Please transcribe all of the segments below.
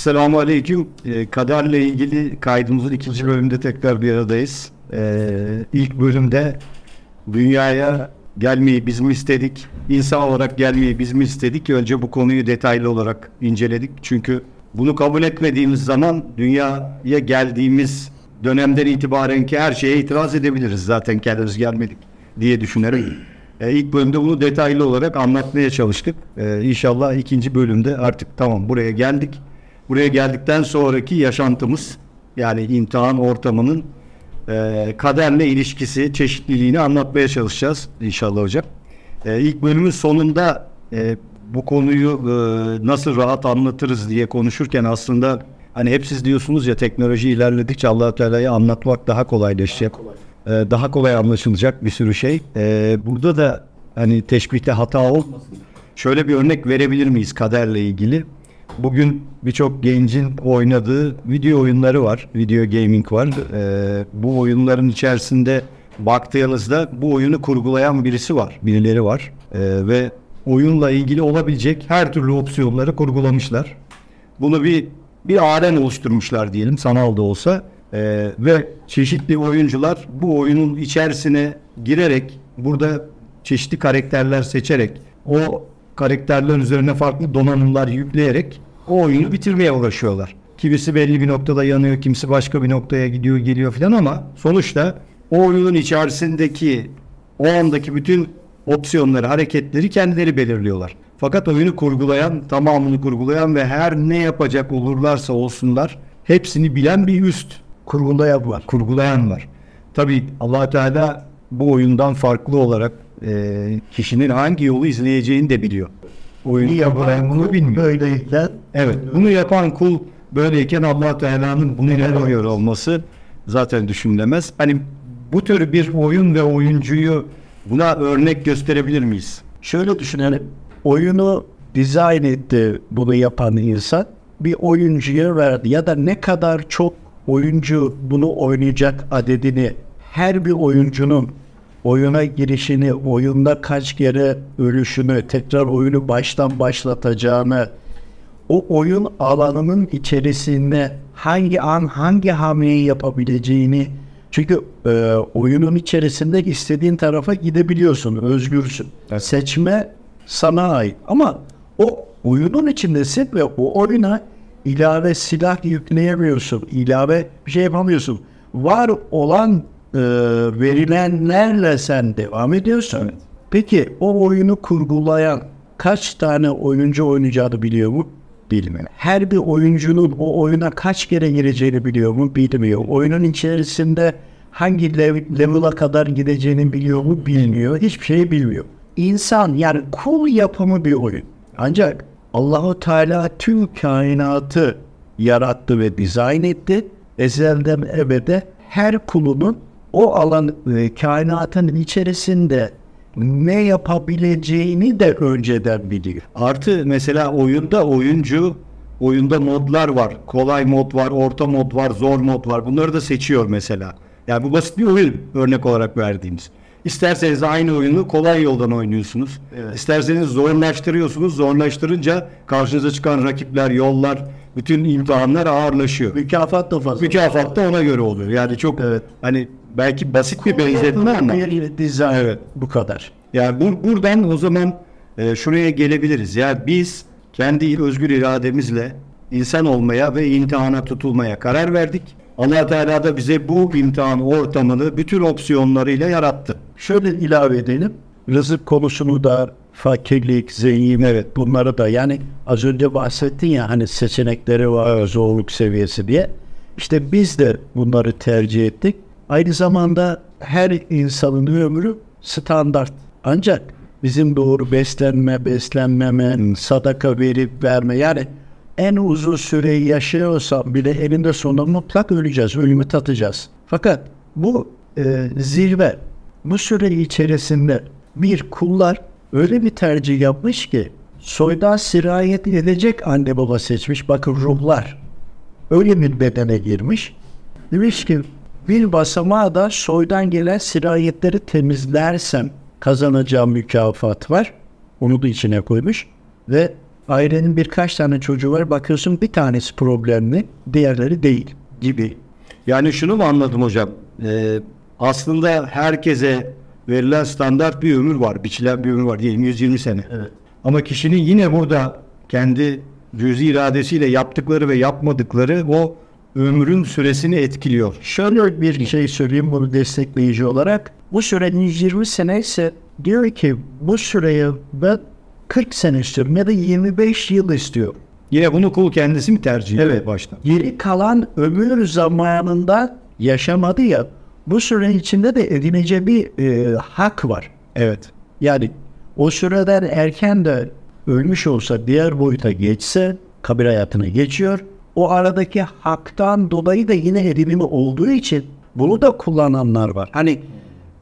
Selamun Aleyküm. Ee, kaderle ilgili kaydımızın ikinci bölümünde tekrar bir aradayız. Ee, ilk bölümde dünyaya gelmeyi biz mi istedik? İnsan olarak gelmeyi biz mi istedik? Önce bu konuyu detaylı olarak inceledik. Çünkü bunu kabul etmediğimiz zaman dünyaya geldiğimiz dönemden itibaren ki her şeye itiraz edebiliriz. Zaten kendimiz gelmedik diye düşünerek. Ee, ilk bölümde bunu detaylı olarak anlatmaya çalıştık. Ee, inşallah ikinci bölümde artık tamam buraya geldik. Buraya geldikten sonraki yaşantımız yani imtihan ortamının e, kaderle ilişkisi, çeşitliliğini anlatmaya çalışacağız inşallah hocam. E, ilk bölümün sonunda e, bu konuyu e, nasıl rahat anlatırız diye konuşurken aslında hani hep siz diyorsunuz ya teknoloji ilerledikçe allah Teala'yı anlatmak daha kolaylaşacak. E, daha kolay anlaşılacak bir sürü şey. E, burada da hani teşbihte hata olmasın. Şöyle bir örnek verebilir miyiz kaderle ilgili? Bugün birçok gencin oynadığı video oyunları var. Video gaming var. Ee, bu oyunların içerisinde baktığınızda bu oyunu kurgulayan birisi var. Birileri var. Ee, ve oyunla ilgili olabilecek her türlü opsiyonları kurgulamışlar. Bunu bir bir aren oluşturmuşlar diyelim sanal da olsa. Ee, ve çeşitli oyuncular bu oyunun içerisine girerek burada çeşitli karakterler seçerek o karakterler üzerine farklı donanımlar yükleyerek o oyunu bitirmeye uğraşıyorlar. Kimisi belli bir noktada yanıyor, kimisi başka bir noktaya gidiyor, geliyor falan ama sonuçta o oyunun içerisindeki o andaki bütün opsiyonları, hareketleri kendileri belirliyorlar. Fakat oyunu kurgulayan, tamamını kurgulayan ve her ne yapacak olurlarsa olsunlar hepsini bilen bir üst kurgulayan var. Kurgulayan var. Tabii allah Teala bu oyundan farklı olarak e, kişinin hangi yolu izleyeceğini de biliyor. Oyunu yapan bunu bilmiyor. Böyleyken Evet, bunu yapan kul böyleyken allah Teala'nın bunu yapıyor olması zaten düşünülemez. Hani bu tür bir oyun ve oyuncuyu buna örnek gösterebilir miyiz? şöyle düşünelim. Oyunu dizayn etti bunu yapan insan. Bir oyuncuya verdi ya da ne kadar çok oyuncu bunu oynayacak adedini her bir oyuncunun oyuna girişini, oyunda kaç kere ölüşünü, tekrar oyunu baştan başlatacağını, o oyun alanının içerisinde hangi an hangi hamleyi yapabileceğini çünkü e, oyunun içerisinde istediğin tarafa gidebiliyorsun, özgürsün. Evet. Seçme sana ait ama o oyunun içindesin ve o oyuna ilave silah yükleyemiyorsun, ilave bir şey yapamıyorsun. Var olan e, verilenlerle sen devam ediyorsun. Peki o oyunu kurgulayan kaç tane oyuncu oynayacağını biliyor mu? Bilmiyor. Her bir oyuncunun o oyuna kaç kere gireceğini biliyor mu? Bilmiyor. Oyunun içerisinde hangi lev- level'a kadar gideceğini biliyor mu? Bilmiyor. Hiçbir şeyi bilmiyor. İnsan yani kul yapımı bir oyun. Ancak Allahu Teala tüm kainatı yarattı ve dizayn etti. Ezelden ebede her kulunun o alan e, kainatın içerisinde ne yapabileceğini de önceden biliyor. Artı mesela oyunda oyuncu oyunda modlar var. Kolay mod var, orta mod var, zor mod var. Bunları da seçiyor mesela. Yani bu basit bir oyun örnek olarak verdiğimiz. İsterseniz aynı oyunu kolay yoldan oynuyorsunuz. İsterseniz zorlaştırıyorsunuz. Zorlaştırınca karşınıza çıkan rakipler, yollar, bütün imtihanlar ağırlaşıyor. Mükafat da fazla. Mükafat da ona göre oluyor. Yani çok Evet. hani belki basit bir benzetme ama Bir dizayn. Evet. Bu kadar. yani bur- buradan o zaman e, şuraya gelebiliriz. Ya biz kendi özgür irademizle insan olmaya ve imtihana tutulmaya karar verdik. Allah Teala da bize bu imtihan ortamını bütün opsiyonlarıyla yarattı. Şöyle ilave edelim. Rızık konusunu da fakirlik, zengin evet bunları da yani az önce bahsettin ya hani seçenekleri var zorluk seviyesi diye. İşte biz de bunları tercih ettik. Aynı zamanda her insanın ömrü standart. Ancak bizim doğru beslenme, beslenmeme, sadaka verip verme yani en uzun süre yaşıyorsam bile elinde sonunda mutlak öleceğiz, ölümü tatacağız. Fakat bu e, zirve, bu süre içerisinde bir kullar öyle bir tercih yapmış ki soydan sirayet edecek anne baba seçmiş. Bakın ruhlar öyle bir bedene girmiş. Demiş ki bir basamağa da soydan gelen sirayetleri temizlersem kazanacağım mükafat var. Onu da içine koymuş ve ailenin birkaç tane çocuğu var. Bakıyorsun bir tanesi problemli, diğerleri değil gibi. Yani şunu mu anladım hocam? Ee, aslında herkese verilen standart bir ömür var. Biçilen bir ömür var diyelim 120 sene. Evet. Ama kişinin yine burada kendi cüzi iradesiyle yaptıkları ve yapmadıkları o ömrün süresini etkiliyor. Şöyle bir şey söyleyeyim bunu destekleyici olarak. Bu sürenin 120 sene ise diyor ki bu süreye ben 40 sene istiyorum ya da 25 yıl istiyorum. Yine bunu kul kendisi mi tercih ediyor Evet. baştan? Geri kalan ömür zamanında yaşamadı ya bu süre içinde de edineceği bir e, hak var. Evet. Yani o süreden erken de ölmüş olsa diğer boyuta geçse kabir hayatına geçiyor. O aradaki haktan dolayı da yine edinimi olduğu için bunu da kullananlar var. Hani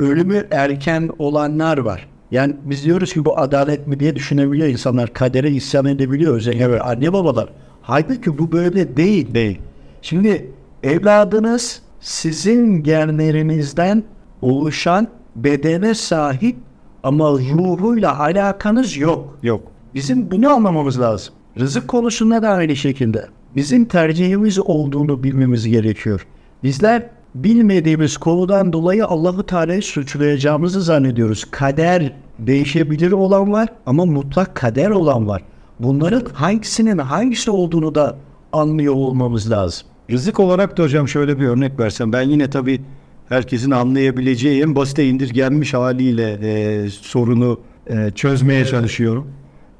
ölümü erken olanlar var. Yani biz diyoruz ki bu adalet mi diye düşünebiliyor insanlar. Kadere isyan edebiliyor özellikle anne babalar. Halbuki bu böyle değil. Değil. Şimdi evladınız sizin genlerinizden oluşan bedene sahip ama ruhuyla alakanız yok. Yok. Bizim bunu anlamamız lazım. Rızık konusunda da aynı şekilde. Bizim tercihimiz olduğunu bilmemiz gerekiyor. Bizler bilmediğimiz konudan dolayı Allahu Teala'yı suçlayacağımızı zannediyoruz. Kader değişebilir olan var ama mutlak kader olan var. Bunların hangisinin hangisi olduğunu da anlıyor olmamız lazım. Rızık olarak da hocam şöyle bir örnek versem. Ben yine tabii herkesin anlayabileceği en basite indirgenmiş haliyle e, sorunu e, çözmeye çalışıyorum.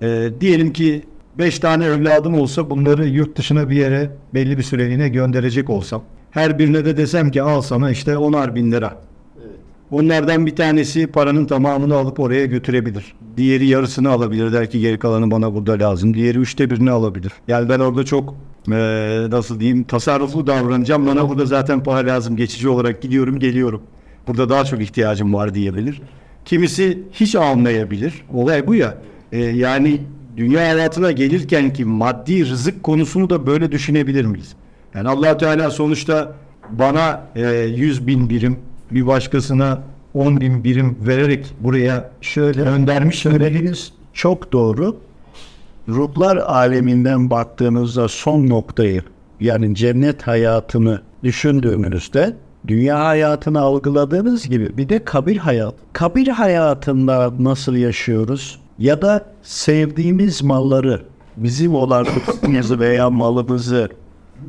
E, diyelim ki beş tane evladım olsa bunları yurt dışına bir yere belli bir süreliğine gönderecek olsam. Her birine de desem ki al sana işte onar bin lira. Onlardan bir tanesi paranın tamamını alıp oraya götürebilir. Diğeri yarısını alabilir. Der ki geri kalanı bana burada lazım. Diğeri üçte birini alabilir. Yani ben orada çok eee, nasıl diyeyim tasarruflu davranacağım. Bana burada zaten para lazım. Geçici olarak gidiyorum geliyorum. Burada daha çok ihtiyacım var diyebilir. Kimisi hiç almayabilir. Olay bu ya. Eee, yani dünya hayatına gelirken ki maddi rızık konusunu da böyle düşünebilir miyiz? Yani allah Teala sonuçta bana eee 100 bin birim bir başkasına 10 bin birim vererek buraya Şöyle göndermiş söylediğiniz çok doğru. Ruhlar aleminden baktığınızda son noktayı yani cennet hayatını düşündüğünüzde dünya hayatını algıladığınız gibi bir de kabir hayat. Kabir hayatında nasıl yaşıyoruz? Ya da sevdiğimiz malları bizim olan rızkımızı veya malımızı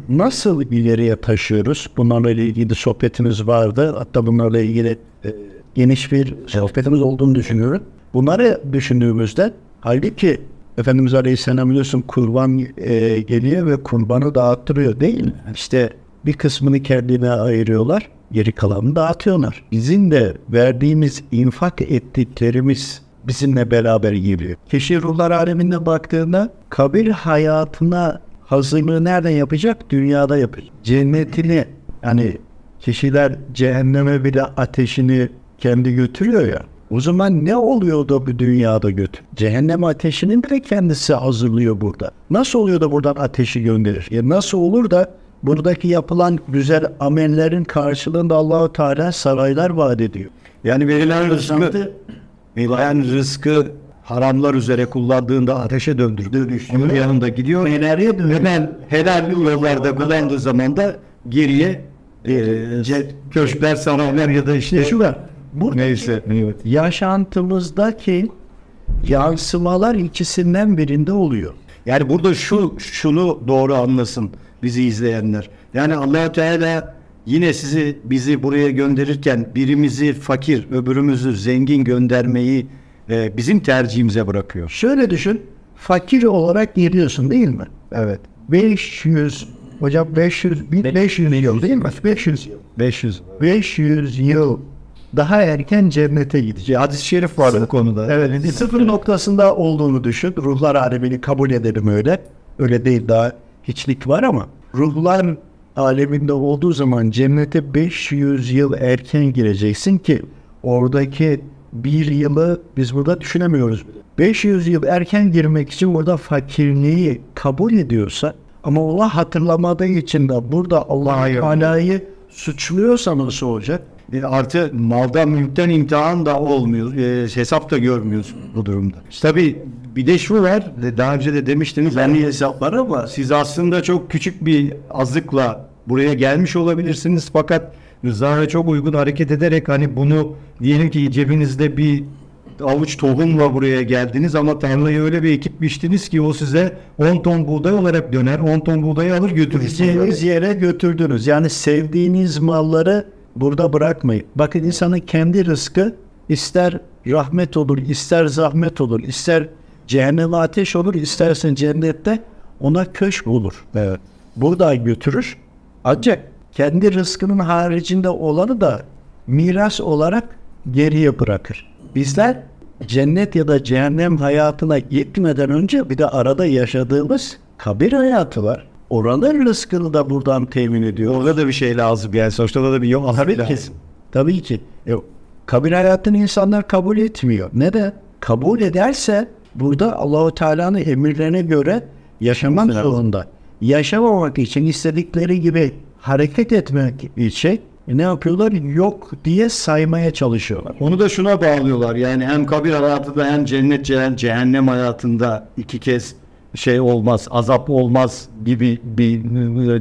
nasıl ileriye taşıyoruz? Bunlarla ilgili sohbetimiz vardı. Hatta bunlarla ilgili e, geniş bir sohbetimiz olduğunu düşünüyorum. Bunları düşündüğümüzde halbuki Efendimiz Aleyhisselam biliyorsun kurban e, geliyor ve kurbanı dağıttırıyor değil mi? İşte bir kısmını kendine ayırıyorlar, geri kalanını dağıtıyorlar. Bizim de verdiğimiz, infak ettiklerimiz bizimle beraber geliyor. Kişi ruhlar aleminde baktığında kabir hayatına hazırlığı nereden yapacak? Dünyada yapacak. Cennetini yani kişiler cehenneme bile ateşini kendi götürüyor ya. O zaman ne oluyor da bu dünyada götür? Cehennem ateşinin bile kendisi hazırlıyor burada. Nasıl oluyor da buradan ateşi gönderir? Ya nasıl olur da buradaki yapılan güzel amellerin karşılığında Allahu Teala saraylar vaat ediyor. Yani verilen rızkı verilen rızkı haramlar üzere kullandığında ateşe döndürdü. Onun yanında gidiyor. Nereye dönüyor? Hemen helal yollarda kullandığı zaman da geriye e, köşkler, saraylar ya da işte şu var. Burada neyse. Evet. yaşantımızdaki yansımalar ikisinden birinde oluyor. Yani burada şu şunu doğru anlasın bizi izleyenler. Yani allah Teala yine sizi bizi buraya gönderirken birimizi fakir, öbürümüzü zengin göndermeyi e, bizim tercihimize bırakıyor. Şöyle düşün, fakir olarak geliyorsun değil mi? Evet. 500, hocam 500, 1500 yıl değil mi? 500 yıl. 500. 500 yıl daha erken cennete gidecek. Hadis-i şerif var bu konuda. Evet, sıfır noktasında olduğunu düşün. Ruhlar alemini kabul edelim öyle. Öyle değil daha hiçlik var ama ruhlar aleminde olduğu zaman cennete 500 yıl erken gireceksin ki oradaki bir yılı biz burada düşünemiyoruz bile. 500 yıl erken girmek için burada fakirliği kabul ediyorsa ama Allah hatırlamadığı için de burada Allah Hayır. Teala'yı suçluyorsa nasıl olacak? E, artı maldan mülkten imtihan da olmuyor. E, hesap da görmüyorsun bu durumda. Tabii bir de şu var. e, Daha önce de demiştiniz. Yani Yani hesaplar ama siz aslında çok küçük bir azıkla buraya gelmiş olabilirsiniz fakat rızaya çok uygun hareket ederek hani bunu diyelim ki cebinizde bir avuç tohumla buraya geldiniz ama tarlayı öyle bir ekip biçtiniz ki o size 10 ton buğday olarak döner 10 ton buğdayı alır götürürsünüz. yere götürdünüz. Yani sevdiğiniz malları burada bırakmayın. Bakın insanın kendi rızkı ister rahmet olur, ister zahmet olur, ister cehenneme ateş olur, istersen cennette ona köşk olur. Evet. Buradan götürür. Ancak kendi rızkının haricinde olanı da miras olarak geriye bırakır. Bizler cennet ya da cehennem hayatına gitmeden önce bir de arada yaşadığımız kabir hayatı var. Oranın rızkını da buradan temin ediyor. Orada da bir şey lazım yani sonuçta da bir yol Tabii ki. lazım. Tabii ki. E, kabir hayatını insanlar kabul etmiyor. Neden? Kabul ederse burada Allahu Teala'nın emirlerine göre yaşamak zorunda. Yaşamamak için istedikleri gibi hareket etmek için e, ne yapıyorlar? Yok diye saymaya çalışıyorlar. Onu da şuna bağlıyorlar yani hem kabir hayatında hem cennet cehennem hayatında iki kez şey olmaz, azap olmaz gibi bir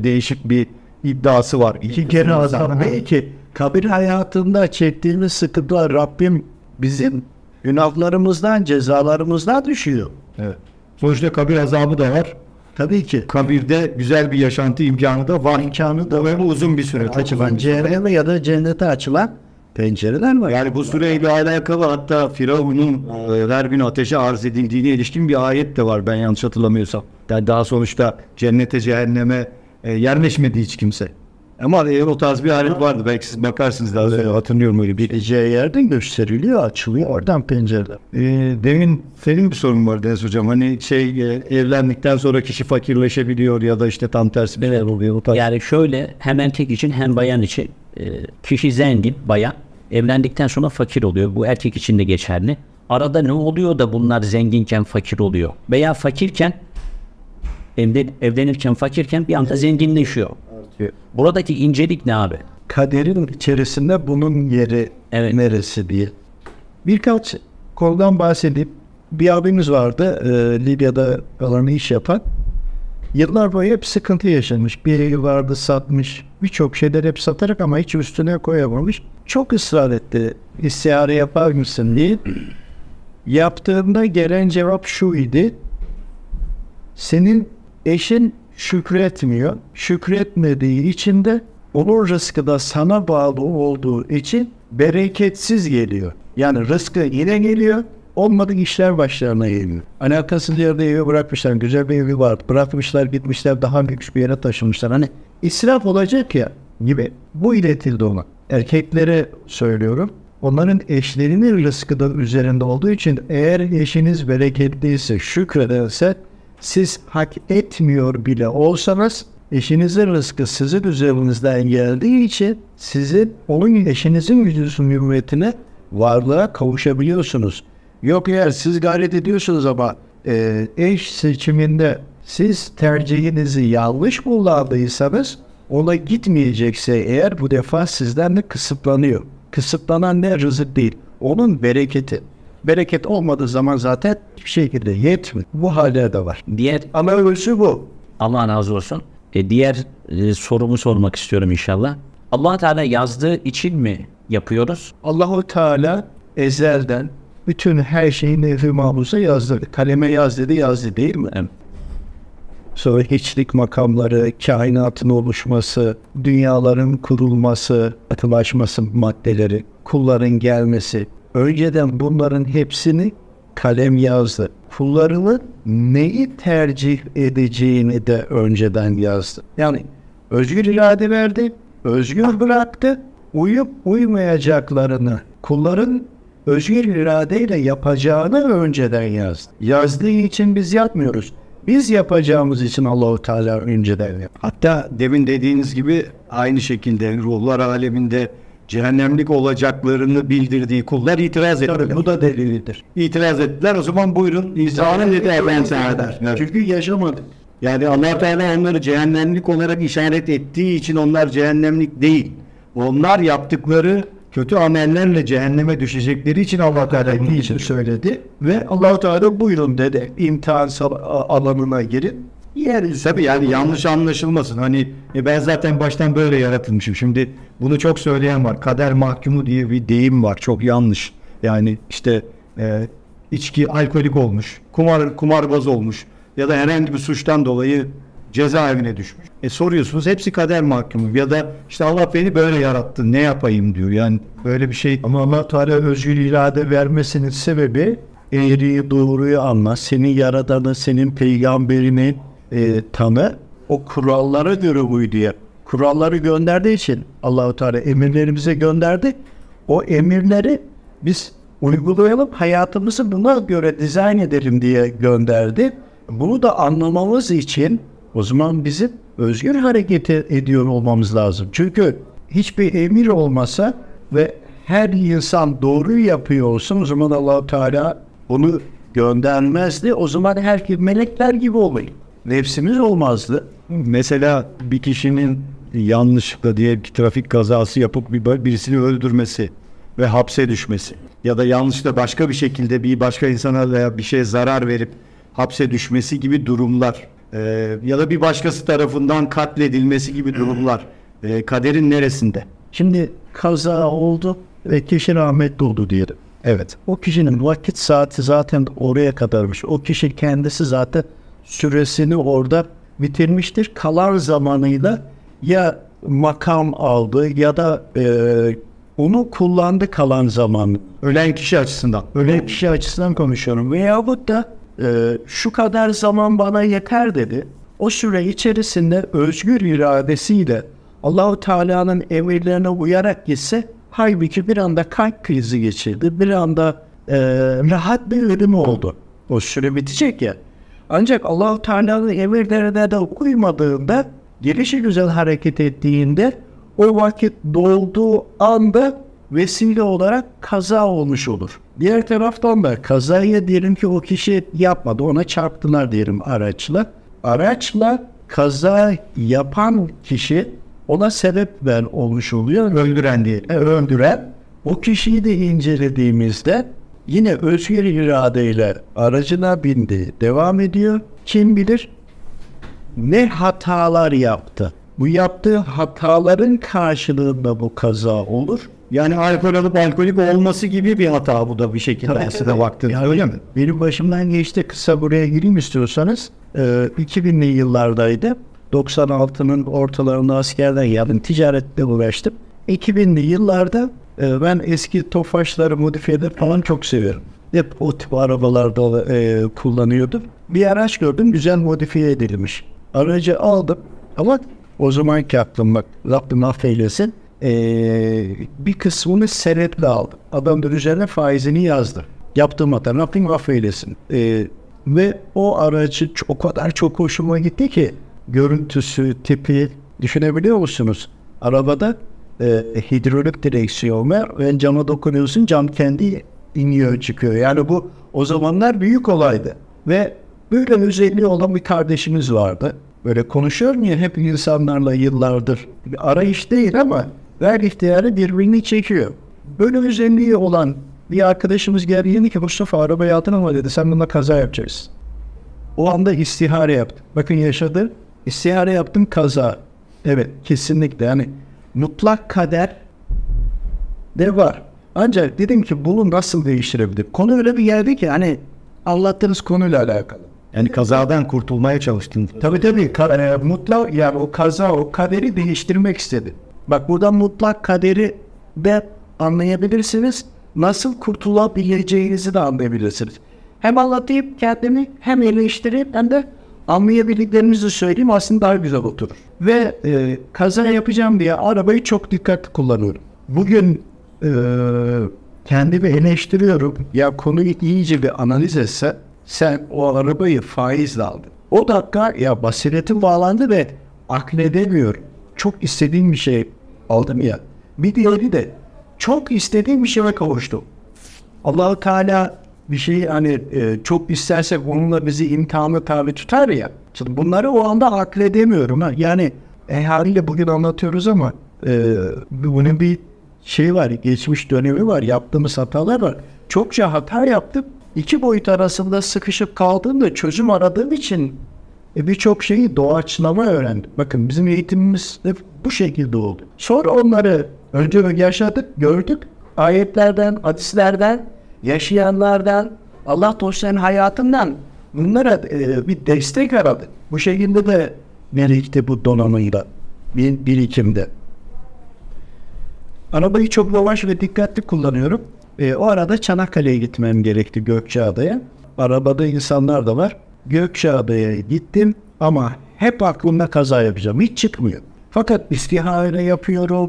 değişik bir iddiası var. İki kere azap. Belki kabir hayatında çektiğimiz sıkıntılar Rabbim bizim günahlarımızdan, cezalarımızdan düşüyor. Evet. Sonuçta kabir azabı da var. Tabii ki. Kabirde güzel bir yaşantı imkanı da var. İmkanı da Ve uzun bir süre. açılan cehenneme ya da cennete açılan pencereler var. Yani bu süreyle alakalı hatta Firavun'un e, her gün ateşe arz edildiğine ilişkin bir ayet de var ben yanlış hatırlamıyorsam. Yani daha sonuçta cennete cehenneme e, yerleşmedi hiç kimse. Ama o tarz bir ayet vardı. Belki siz bakarsınız daha sonra hatırlıyorum öyle bir. Gideceği yerde gösteriliyor, açılıyor oradan pencereler. E, demin senin bir sorun vardı Enes Hocam. Hani şey e, evlendikten sonra kişi fakirleşebiliyor ya da işte tam tersi bir şey oluyor. O tarz. Yani şöyle hem erkek için hem bayan için e, kişi zengin bayan evlendikten sonra fakir oluyor. Bu erkek için de geçerli. Arada ne oluyor da bunlar zenginken fakir oluyor? Veya fakirken evde, evlenirken fakirken bir anda zenginleşiyor. Buradaki incelik ne abi? Kaderin içerisinde bunun yeri Evet. neresi diye. Birkaç konudan bahsedeyim. Bir abimiz vardı e, Libya'da falan iş yapan. Yıllar boyu hep sıkıntı yaşamış. Bir evi vardı satmış. Birçok şeyler hep satarak ama hiç üstüne koyamamış. Çok ısrar etti. İstihare yapar mısın diye. Yaptığında gelen cevap şu idi. Senin eşin şükretmiyor. Şükretmediği için de onun rızkı da sana bağlı olduğu için bereketsiz geliyor. Yani rızkı yine geliyor. Olmadık işler başlarına geliyor. Alakasız yerde evi bırakmışlar. Güzel bir evi var. Bırakmışlar gitmişler daha lüks bir yere taşınmışlar. Hani israf olacak ya gibi. Bu iletildi ona. Erkeklere söylüyorum. Onların eşlerinin rızkı da üzerinde olduğu için eğer eşiniz bereketliyse, şükrederse siz hak etmiyor bile olsanız eşinizin rızkı sizin üzerinizden geldiği için sizin onun eşinizin yüzüsün hürmetine varlığa kavuşabiliyorsunuz. Yok eğer siz gayret ediyorsunuz ama e, eş seçiminde siz tercihinizi yanlış kullandıysanız ona gitmeyecekse eğer bu defa sizden de kısıtlanıyor. Kısıtlanan ne rızık değil. Onun bereketi. Bereket olmadığı zaman zaten hiçbir şekilde yetmiyor. Bu hale de var. Diğer Ama ölçü bu. Allah razı olsun. E, diğer e, sorumu sormak istiyorum inşallah. allah Teala yazdığı için mi yapıyoruz? Allahu Teala ezelden bütün her şeyi nevh-i mahfuza yazdı. Kaleme yaz dedi yazdı değil mi? Evet. Sonra hiçlik makamları, kainatın oluşması, dünyaların kurulması, atılaşması maddeleri, kulların gelmesi. Önceden bunların hepsini kalem yazdı. Kullarının neyi tercih edeceğini de önceden yazdı. Yani özgür irade verdi, özgür bıraktı, uyup uymayacaklarını kulların özgür iradeyle yapacağını önceden yazdı. Yazdığı için biz yapmıyoruz. Biz yapacağımız için Allahu Teala önceden yapıyor. Hatta demin dediğiniz gibi aynı şekilde ruhlar aleminde cehennemlik olacaklarını bildirdiği kullar itiraz ettiler. Tabii bu da delilidir. İtiraz ettiler. O zaman buyurun İsa'nın dedi ben eder. Evet. Çünkü yaşamadık. Yani allah Teala onları cehennemlik olarak işaret ettiği için onlar cehennemlik değil. Onlar yaptıkları kötü amellerle cehenneme düşecekleri için Allah Teala Teala için söyledi ve Allah Teala buyurun dedi imtihan alanına girin. Yeriz. Tabii yani yanlış anlaşılmasın. Hani e, ben zaten baştan böyle yaratılmışım. Şimdi bunu çok söyleyen var. Kader mahkumu diye bir deyim var. Çok yanlış. Yani işte e, içki alkolik olmuş, kumar kumarbaz olmuş ya da herhangi bir suçtan dolayı cezaevine düşmüş. E soruyorsunuz hepsi kader mahkumu ya da işte Allah beni böyle yarattı ne yapayım diyor. Yani böyle bir şey Ama Allah Teala özgür irade vermesinin sebebi eğriyi doğruyu anla, senin yaradanı, senin peygamberini e, tanı, o kurallara göre uy diye. Kuralları gönderdiği için Allahu Teala emirlerimize gönderdi. O emirleri biz uygulayalım, hayatımızı buna göre dizayn edelim diye gönderdi. Bunu da anlamamız için o zaman bizim özgür hareket ediyor olmamız lazım. Çünkü hiçbir emir olmasa ve her insan doğruyu yapıyor olsun o zaman allah Teala bunu göndermezdi. O zaman her melekler gibi olmayın. Nefsimiz olmazdı. Mesela bir kişinin yanlışlıkla diye bir trafik kazası yapıp bir birisini öldürmesi ve hapse düşmesi ya da yanlışlıkla başka bir şekilde bir başka insana veya bir şeye zarar verip hapse düşmesi gibi durumlar e, ya da bir başkası tarafından katledilmesi gibi durumlar e, kaderin neresinde? Şimdi kaza oldu ve kişi rahmetli oldu diyelim. Evet. O kişinin vakit saati zaten oraya kadarmış. O kişi kendisi zaten süresini orada bitirmiştir. Kalan zamanıyla ya makam aldı ya da e, onu kullandı kalan zaman. Ölen kişi açısından. Öyle kişi açısından konuşuyorum. Veyahut da e, şu kadar zaman bana yeter dedi. O süre içerisinde özgür iradesiyle Allahu Teala'nın emirlerine uyarak gitse halbuki bir anda kalp krizi geçirdi. Bir anda e, rahat bir ölüm oldu. O süre bitecek ya. Ancak Allahu Teala'nın emirlerine de uymadığında gelişi güzel hareket ettiğinde o vakit dolduğu anda vesile olarak kaza olmuş olur. Diğer taraftan da kazayı diyelim ki o kişi yapmadı ona çarptılar diyelim araçla. Araçla kaza yapan kişi ona sebep ver olmuş oluyor. Öldüren diyelim. E, öldüren o kişiyi de incelediğimizde yine özgür iradeyle aracına bindi devam ediyor. Kim bilir ne hatalar yaptı. Bu yaptığı hataların karşılığında bu kaza olur. Yani alkol alıp alkolik olması gibi bir hata bu da bir şekilde aslında baktığınızda Yani öyle mi? Benim başımdan geçti. Kısa buraya gireyim istiyorsanız. Ee, 2000'li yıllardaydı. 96'nın ortalarında askerden geldim. Ticaretle uğraştım. 2000'li yıllarda e, ben eski tofaşları, modifiyeleri falan çok seviyorum. Hep o tip arabalarda e, kullanıyordum. Bir araç gördüm. Güzel modifiye edilmiş. Aracı aldım. Ama o zamanki aklım bak. Rabbim affeylesin. E, bir kısmını senetle aldım. Adam da üzerine faizini yazdı. Yaptığım hata Rabbim affeylesin. E, ve o aracı o kadar çok hoşuma gitti ki görüntüsü, tipi düşünebiliyor musunuz? Arabada e, hidrolik direksiyon var. Ön cama dokunuyorsun cam kendi iniyor çıkıyor. Yani bu o zamanlar büyük olaydı. Ve böyle özelliği olan bir kardeşimiz vardı. Böyle konuşuyorum ya hep insanlarla yıllardır. Bir arayış değil ama ver ihtiyarı birbirini çekiyor. Böyle özelliği olan bir arkadaşımız geldi dedi ki Mustafa arabayı aldın ama dedi sen bununla kaza yapacaksın. O anda istihare yaptım. Bakın yaşadı. İstihare yaptım kaza. Evet kesinlikle yani mutlak kader de var. Ancak dedim ki bunu nasıl değiştirebilir? Konu öyle bir geldi ki hani anlattığınız konuyla alakalı. Yani kazadan kurtulmaya çalıştın. Tabii tabii ka- e, mutlak yani o kaza o kaderi değiştirmek istedi. Bak buradan mutlak kaderi de anlayabilirsiniz. Nasıl kurtulabileceğinizi de anlayabilirsiniz. Hem anlatayım kendimi hem eleştireyim hem de anlayabildiklerinizi söyleyeyim aslında daha güzel oturur. Ve e, kaza yapacağım diye arabayı çok dikkatli kullanıyorum. Bugün e, kendimi eleştiriyorum. Ya konuyu iyice bir analiz etse sen o arabayı faizle aldın. O dakika ya basiretim bağlandı ve akledemiyorum. Çok istediğim bir şey aldım ya. Bir diğeri de çok istediğim bir şeye kavuştum. Allahu Teala bir şeyi hani e, çok istersek onunla bizi imtihanı tabi tutar ya. Şimdi bunları o anda akledemiyorum. Ha. Yani e, haliyle bugün anlatıyoruz ama e, bunun bir şey var, geçmiş dönemi var, yaptığımız hatalar var. Çokça hata yaptım. İki boyut arasında sıkışıp kaldığımda çözüm aradığım için e, birçok şeyi doğaçlama öğrendim. Bakın bizim eğitimimiz hep bu şekilde oldu. Sonra onları önce yaşadık, gördük. Ayetlerden, hadislerden, yaşayanlardan, Allah dostlarının hayatından bunlara e, bir destek aradık. Bu şekilde de birikti bu donanımıyla, bir, birikimde. Arabayı çok yavaş ve dikkatli kullanıyorum. E, o arada Çanakkale'ye gitmem gerekti Gökçeada'ya. Arabada insanlar da var. Gökçeada'ya gittim ama hep aklımda kaza yapacağım. Hiç çıkmıyor. Fakat istihare yapıyorum.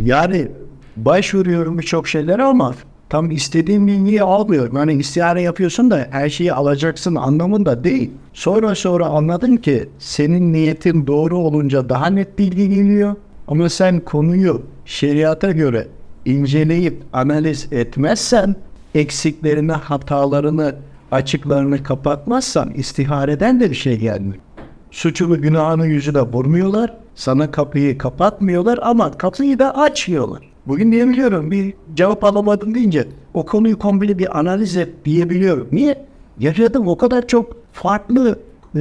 Yani başvuruyorum birçok şeylere ama tam istediğim bilgiyi almıyorum. Yani istihare yapıyorsun da her şeyi alacaksın anlamında değil. Sonra sonra anladım ki senin niyetin doğru olunca daha net bilgi geliyor. Ama sen konuyu şeriata göre inceleyip analiz etmezsen eksiklerini, hatalarını, açıklarını kapatmazsan istihareden de bir şey gelmiyor. Suçunu günahını yüzüne vurmuyorlar. Sana kapıyı kapatmıyorlar ama kapıyı da açmıyorlar. Bugün diyebiliyorum bir cevap alamadım deyince o konuyu komple bir analiz et diyebiliyorum. Niye? Yaşadım o kadar çok farklı e,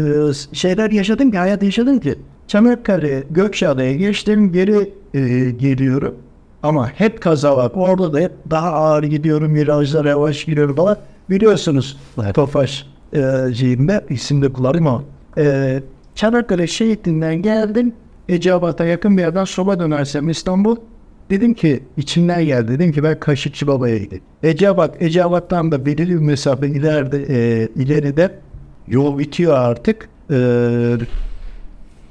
şeyler yaşadım ki hayat yaşadım ki. Çanakkale, Gökçeada'ya geçtim geri e, geliyorum. Ama hep kaza var. Orada da hep daha ağır gidiyorum. Virajlara yavaş gidiyorum falan. Biliyorsunuz Tofaş e, şeyinde isimde kullanayım ama e, Çanakkale şehitinden geldim. Eceabat'a yakın bir yerden soba dönersem İstanbul. Dedim ki içimden geldi. Dedim ki ben Kaşıkçı Baba'ya gideyim. Eceabat, Eceabat'tan da belirli bir mesafe ileride, e, ileride yol bitiyor artık. E,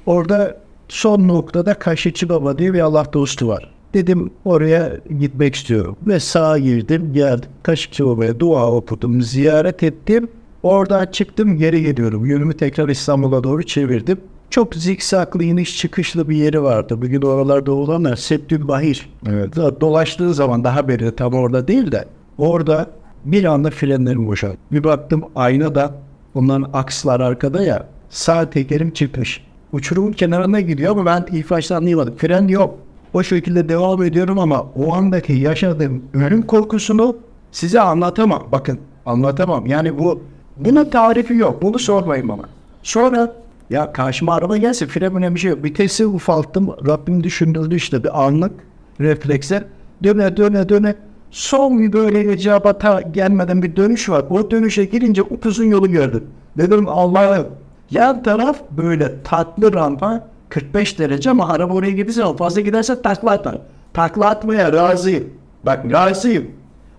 orada son noktada Kaşıkçı Baba diye bir Allah dostu var. Dedim oraya gitmek istiyorum. Ve sağa girdim geldim. Kaşıkçı Baba'ya dua okudum. Ziyaret ettim. Oradan çıktım geri geliyorum. Yönümü tekrar İstanbul'a doğru çevirdim. Çok zikzaklı iniş çıkışlı bir yeri vardı. Bugün oralarda olanlar Septül Bahir. Evet. Dolaştığı zaman daha beri tam orada değil de orada bir anda frenlerim boşaldı. Bir baktım aynada onların akslar arkada ya sağ tekerim çıkmış. Uçurumun kenarına gidiyor ama ben ilk başta anlayamadım. Fren yok. O şekilde devam ediyorum ama o andaki yaşadığım ölüm korkusunu size anlatamam. Bakın anlatamam. Yani bu bunun tarifi yok. Bunu sormayın bana. Sonra ya karşıma araba gelse frene bir şey yok. Vitesi ufalttım. Rabbim düşündürdü işte bir anlık refleksler. Döne döne döne. Son bir böyle icabata gelmeden bir dönüş var. O dönüşe girince upuzun yolu gördüm. Dedim Allah'ım. Yan taraf böyle tatlı rampa 45 derece ama araba oraya giderse o fazla giderse takla atar. Takla atmaya razıyım. Bak razıyım.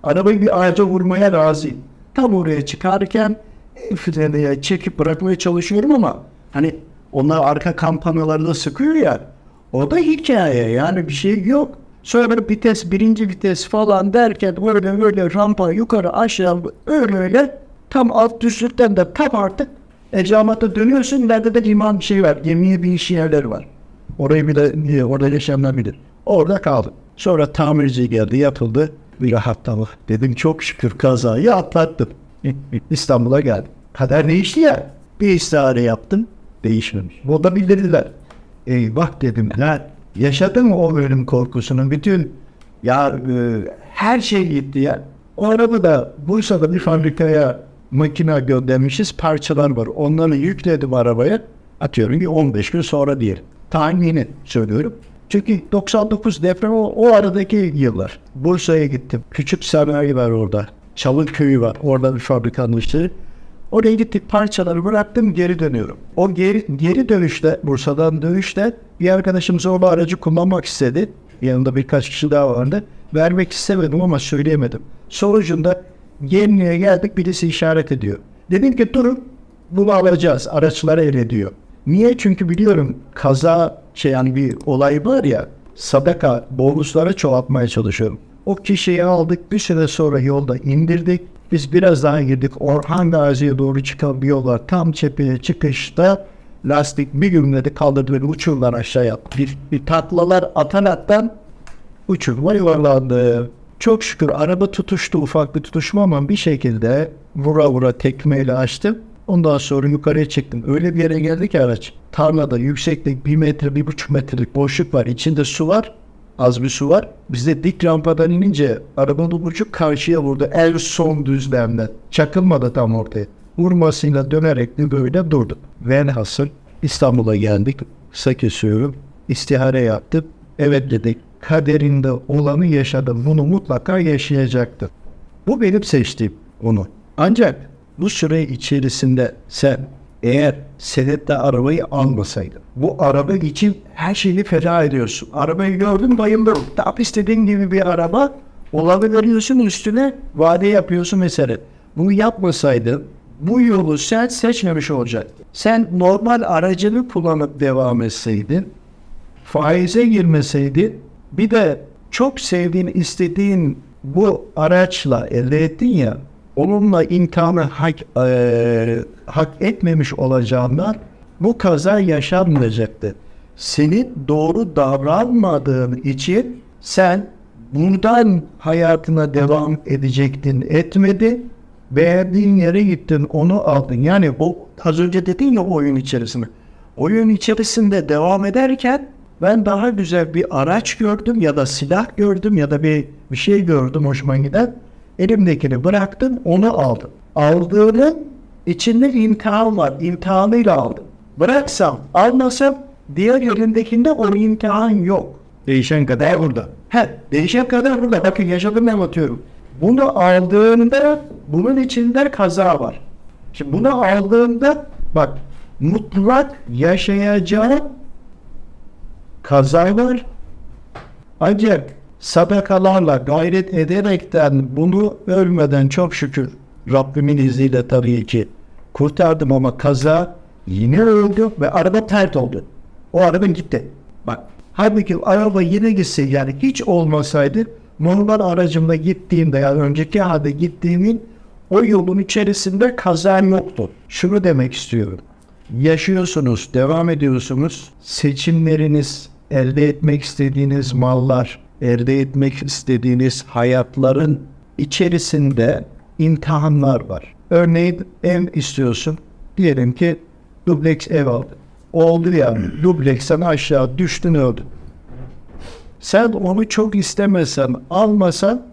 Arabayı bir ağaca vurmaya razıyım. Tam oraya çıkarken freni çekip bırakmaya çalışıyorum ama hani onlar arka kampanyalarda sıkıyor ya. O da hikaye yani bir şey yok. Sonra böyle vites birinci vites falan derken öyle öyle rampa yukarı aşağı öyle öyle tam alt düzlükten de tam artık Ecamata dönüyorsun ileride de liman bir şey var. Gemiye bir iş yerleri var. Orayı bile e, orada yaşayanlar bilir. Orada kaldım. Sonra tamirci geldi yapıldı. Bir rahatlama. Dedim çok şükür kazayı atlattım. İstanbul'a geldim. Kader değişti ya. Bir istihare yaptım. Değişmemiş. Bu da bildirdiler. Eyvah dedim lan. Yaşadın mı o ölüm korkusunu? Bütün ya e, her şey gitti ya. O arada da Bursa'da bir fabrikaya makine göndermişiz parçalar var. Onları yükledim arabaya. Atıyorum ki 15 gün sonra diyelim. Tahmini söylüyorum. Çünkü 99 deprem o, o aradaki yıllar. Bursa'ya gittim. Küçük sanayi var orada. Çalın köyü var. Orada bir fabrikanın işleri. Oraya gittik parçaları bıraktım geri dönüyorum. O geri, geri dönüşte Bursa'dan dönüşte bir arkadaşımız orada aracı kullanmak istedi. Yanında birkaç kişi daha vardı. Vermek istemedim ama söyleyemedim. Sonucunda Gemliğe geldik birisi işaret ediyor. Dedim ki durun bunu alacağız. Araçlar el ediyor. Niye? Çünkü biliyorum kaza şey yani bir olay var ya sadaka bonusları çoğaltmaya çalışıyorum. O kişiyi aldık bir süre sonra yolda indirdik. Biz biraz daha girdik. Orhan Gazi'ye doğru çıkan bir yol var. Tam çepeye çıkışta lastik bir gümledi kaldırdı beni uçurlar aşağıya. Bir, bir tatlılar atan attan uçurma yuvarlandı. Çok şükür araba tutuştu ufak bir tutuşma ama bir şekilde vura vura tekmeyle açtım. Ondan sonra yukarıya çıktım. Öyle bir yere geldi ki araç. Tarlada yükseklik bir metre, bir buçuk metrelik boşluk var. İçinde su var. Az bir su var. Biz de dik rampadan inince arabanın ucu karşıya vurdu. En son düzlemden. Çakılmadı tam ortaya. Vurmasıyla dönerek de böyle durdu. Velhasıl İstanbul'a geldik. Kısa kesiyorum. İstihare yaptık. Evet dedik. Kaderinde olanı yaşadım. Bunu mutlaka yaşayacaktı. Bu benim seçtiğim onu. Ancak bu süre içerisinde sen eğer senetle arabayı almasaydın, bu araba için her şeyi feda ediyorsun. Arabayı gördün bayıldım. Tam istediğin gibi bir araba olanı veriyorsun üstüne vade yapıyorsun mesela. Bunu yapmasaydın bu yolu sen seçmemiş olacaktın. Sen normal aracını kullanıp devam etseydin faize girmeseydin bir de çok sevdiğin istediğin bu araçla elde ettin ya onunla imtihanı hak, eee, hak etmemiş olacağından bu kaza yaşanmayacaktı. Senin doğru davranmadığın için sen buradan hayatına devam edecektin etmedi. Beğendiğin yere gittin onu aldın. Yani bu az önce dedin ya oyun içerisinde. Oyun içerisinde devam ederken ben daha güzel bir araç gördüm ya da silah gördüm ya da bir, bir şey gördüm hoşuma giden. Elimdekini bıraktım onu aldım. Aldığının içinde imtihan var. İmtihanıyla aldım. Bıraksam almasam diğer elindekinde o imtihan yok. Değişen kadar burada. He, değişen kadar burada. Bakın yaşadım anlatıyorum. Bunu aldığında bunun içinde kaza var. Şimdi bunu aldığında bak mutlak yaşayacağın kaza var. Ancak sadakalarla gayret ederekten bunu ölmeden çok şükür Rabbimin izniyle tabii ki kurtardım ama kaza yine öldü ve araba tert oldu. O araba gitti. Bak halbuki araba yine gitse yani hiç olmasaydı normal aracımla gittiğimde yani önceki halde gittiğimin o yolun içerisinde kaza yoktu. Şunu demek istiyorum. Yaşıyorsunuz, devam ediyorsunuz. Seçimleriniz, elde etmek istediğiniz mallar, elde etmek istediğiniz hayatların içerisinde imtihanlar var. Örneğin ev istiyorsun. Diyelim ki dubleks ev aldın. Oldu ya, dubleksten aşağı düştün öldün. Sen onu çok istemesen, almasan,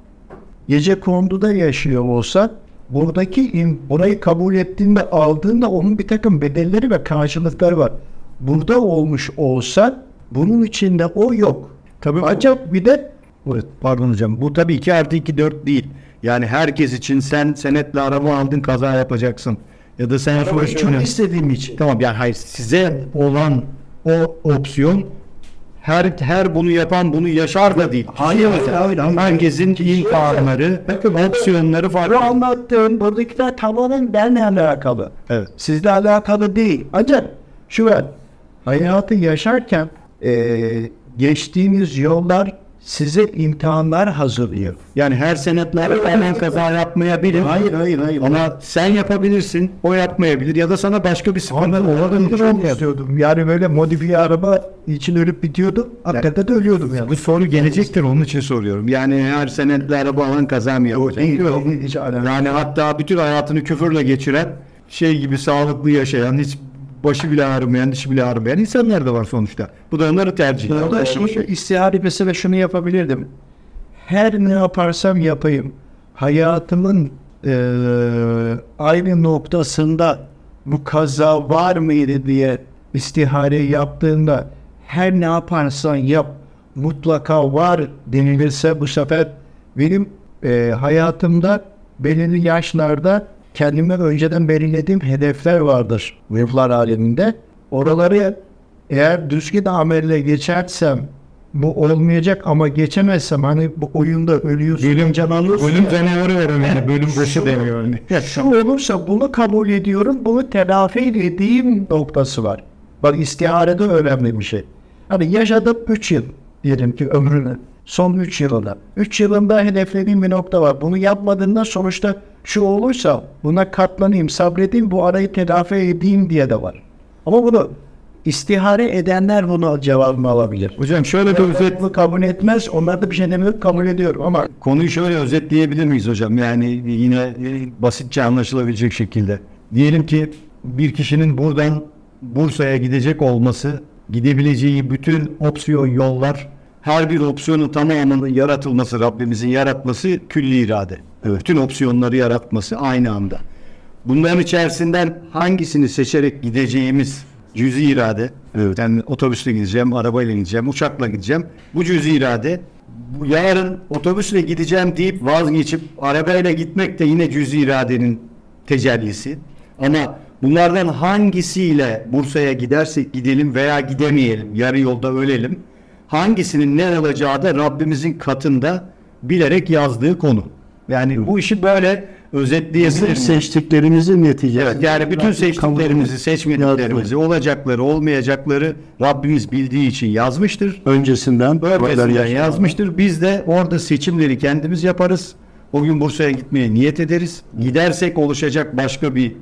gece konduda yaşıyor olsan, buradaki burayı kabul ettiğinde, aldığında onun bir takım bedelleri ve karşılıkları var. Burada olmuş olsan, bunun içinde o yok. Tabii Ancak bir de Evet, pardon hocam. Bu tabii 2 artı 2 4 değil. Yani herkes için sen senetle araba aldın kaza yapacaksın. Ya da sen şöyle- çok istediğim için. Tamam yani hayır size olan o opsiyon her her bunu yapan bunu yaşar da değil. Hayır, hayır. Herkesin imkanları, opsiyonları Bu farklı. anlattığım buradakiler tamamen benimle alakalı. Evet. Sizle alakalı değil. Ancak şu var. Hayatı yaşarken eee geçtiğiniz yollar size imtihanlar hazırlıyor. Yani her senetle hemen kaza yapmayabilir. Hayır, hayır, hayır. Ama sen yapabilirsin, o yapmayabilir ya da sana başka bir sıkıntı olabilir olabilir. istiyordum. Yani böyle modifiye araba için ölüp bitiyordu. Hakikaten de ölüyordum yani. Bu soru gelecektir onun için soruyorum. Yani her senetle araba alan kaza mı yapacak? Yani hatta bütün hayatını küfürle geçiren, şey gibi sağlıklı yaşayan, hiç başı bile ağrımayan, dişi bile ağrımayan insanlar da var sonuçta. Bu da onları tercih. Orada şimdi istihare mesela şunu yapabilirdim. Her ne yaparsam yapayım. Hayatımın eee, aynı noktasında bu kaza var mıydı diye istihare yaptığında her ne yaparsan yap mutlaka var denilirse bu sefer benim eee, hayatımda belirli yaşlarda kendime önceden belirlediğim hedefler vardır ruhlar aleminde. Oraları eğer düzgün amelle geçersem bu olmayacak ama geçemezsem hani bu oyunda ölüyorsun. Bölüm, can alıyorsun bölüm canavarı verim yani. Bölüm başı demiyor. Yani. Ya şu olursa bunu kabul ediyorum, bunu telafi edeyim noktası var. Bak istiharede önemli bir şey. Hani yaşadım 3 yıl diyelim ki ömrünü. Son 3 yılında. 3 yılında hedeflediğim bir nokta var. Bunu yapmadığında sonuçta şu olursa buna katlanayım, sabredeyim, bu arayı telafi edeyim diye de var. Ama bunu istihare edenler bunu cevabını alabilir. Hocam şöyle bir özet, Bunu kabul etmez, onlar da bir şey demiyor, kabul ediyorum ama konuyu şöyle özetleyebilir miyiz hocam? Yani yine e, basitçe anlaşılabilecek şekilde. Diyelim ki bir kişinin buradan Bursa'ya gidecek olması, gidebileceği bütün opsiyon yollar her bir opsiyonun tamamının yaratılması, Rabbimizin yaratması külli irade. Bütün opsiyonları yaratması aynı anda. Bunların içerisinden hangisini seçerek gideceğimiz cüzi irade. Yani otobüsle gideceğim, arabayla gideceğim, uçakla gideceğim. Bu cüzi irade. Bu yarın otobüsle gideceğim deyip vazgeçip arabayla gitmek de yine cüzi iradenin tecellisi. Ama bunlardan hangisiyle Bursa'ya gidersek gidelim veya gidemeyelim, yarı yolda ölelim. Hangisinin ne alacağı da Rabbimizin katında bilerek yazdığı konu. Yani bu işi böyle Bizim özetleyebiliriz. seçtiklerimizin neticesi. Evet, yani bütün seçtiklerimizi, seçmediklerimizi, olacakları, olmayacakları Rabbimiz bildiği için yazmıştır. öncesinden böyle Öncesinden yazmıştır. Biz de orada seçimleri kendimiz yaparız. O gün Bursa'ya gitmeye niyet ederiz. Gidersek oluşacak başka bir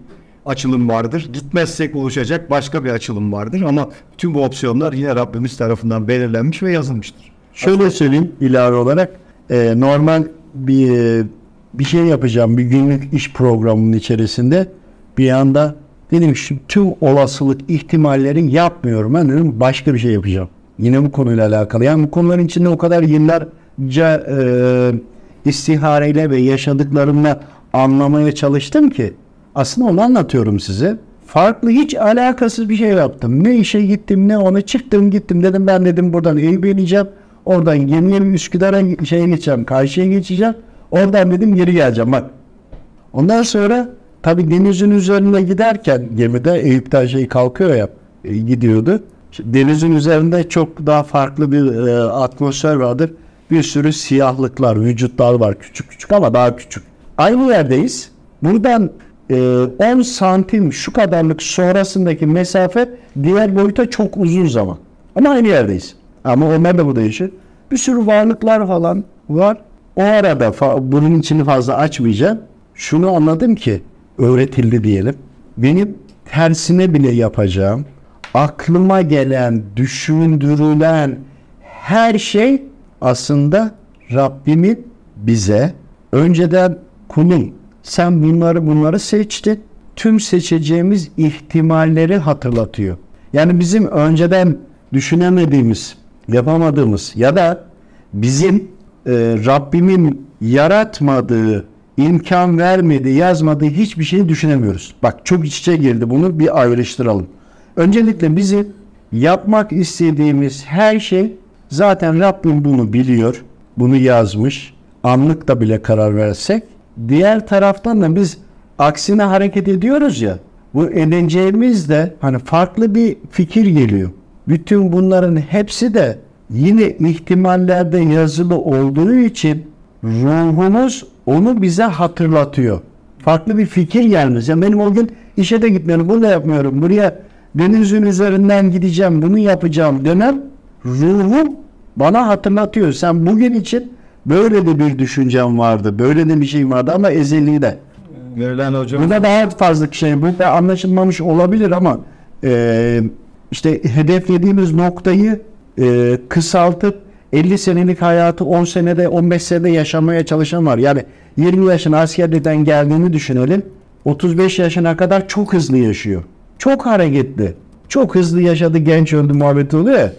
açılım vardır. Gitmezsek oluşacak başka bir açılım vardır. Ama tüm bu opsiyonlar yine Rabbimiz tarafından belirlenmiş ve yazılmıştır. Şöyle söyleyeyim ilave olarak e, normal bir bir şey yapacağım bir günlük iş programının içerisinde bir anda dedim şu tüm olasılık ihtimallerin yapmıyorum ben dedim başka bir şey yapacağım. Yine bu konuyla alakalı. Yani bu konuların içinde o kadar yıllarca e, istihareyle ve yaşadıklarımla anlamaya çalıştım ki aslında onu anlatıyorum size. Farklı hiç alakasız bir şey yaptım. Ne işe gittim ne ona çıktım gittim dedim ben dedim buradan Eyüp'e ineceğim. Oradan gemiye Üsküdar'a şeye geçeceğim. Karşıya geçeceğim. Oradan dedim geri geleceğim bak. Ondan sonra tabii denizin üzerine giderken gemide Eyüp'ten şey kalkıyor ya e, gidiyordu. Denizin üzerinde çok daha farklı bir e, atmosfer vardır. Bir sürü siyahlıklar, vücutlar var küçük küçük ama daha küçük. Aynı yerdeyiz. Buradan 10 santim şu kadarlık sonrasındaki mesafe diğer boyuta çok uzun zaman. Ama aynı yerdeyiz. Ama onlar da burada yaşıyor. Bir sürü varlıklar falan var. O arada bunun içini fazla açmayacağım. Şunu anladım ki öğretildi diyelim. Benim tersine bile yapacağım. Aklıma gelen, düşündürülen her şey aslında Rabbimin bize önceden kulum sen bunları bunları seçtin. Tüm seçeceğimiz ihtimalleri hatırlatıyor. Yani bizim önceden düşünemediğimiz, yapamadığımız ya da bizim e, Rabbimin yaratmadığı, imkan vermediği, yazmadığı hiçbir şeyi düşünemiyoruz. Bak çok iç içe girdi bunu bir ayrıştıralım. Öncelikle bizim yapmak istediğimiz her şey zaten Rabbim bunu biliyor, bunu yazmış. Anlıkta bile karar versek. Diğer taraftan da biz aksine hareket ediyoruz ya. Bu edeceğimiz de hani farklı bir fikir geliyor. Bütün bunların hepsi de yine ihtimallerde yazılı olduğu için ruhumuz onu bize hatırlatıyor. Farklı bir fikir gelmez. Yani benim o gün işe de gitmiyorum, bunu da yapmıyorum. Buraya denizin üzerinden gideceğim, bunu yapacağım dönem ruhum bana hatırlatıyor. Sen bugün için böyle de bir düşüncem vardı, böyle de bir şey vardı ama ezeli de. Verilen hocam. Burada daha fazla şey burada anlaşılmamış olabilir ama e, işte hedeflediğimiz noktayı e, kısaltıp 50 senelik hayatı 10 senede 15 senede yaşamaya çalışan var. Yani 20 yaşına askerlikten geldiğini düşünelim. 35 yaşına kadar çok hızlı yaşıyor. Çok hareketli. Çok hızlı yaşadı genç öldü muhabbeti oluyor ya.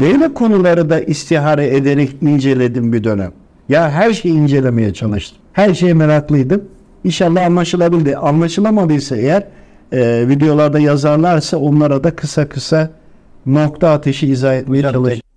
Böyle konuları da istihare ederek inceledim bir dönem. Ya her şeyi incelemeye çalıştım. Her şeye meraklıydım. İnşallah anlaşılabildi. Anlaşılamadıysa eğer e, videolarda yazarlarsa onlara da kısa kısa nokta ateşi izah etmeye çalışacağım.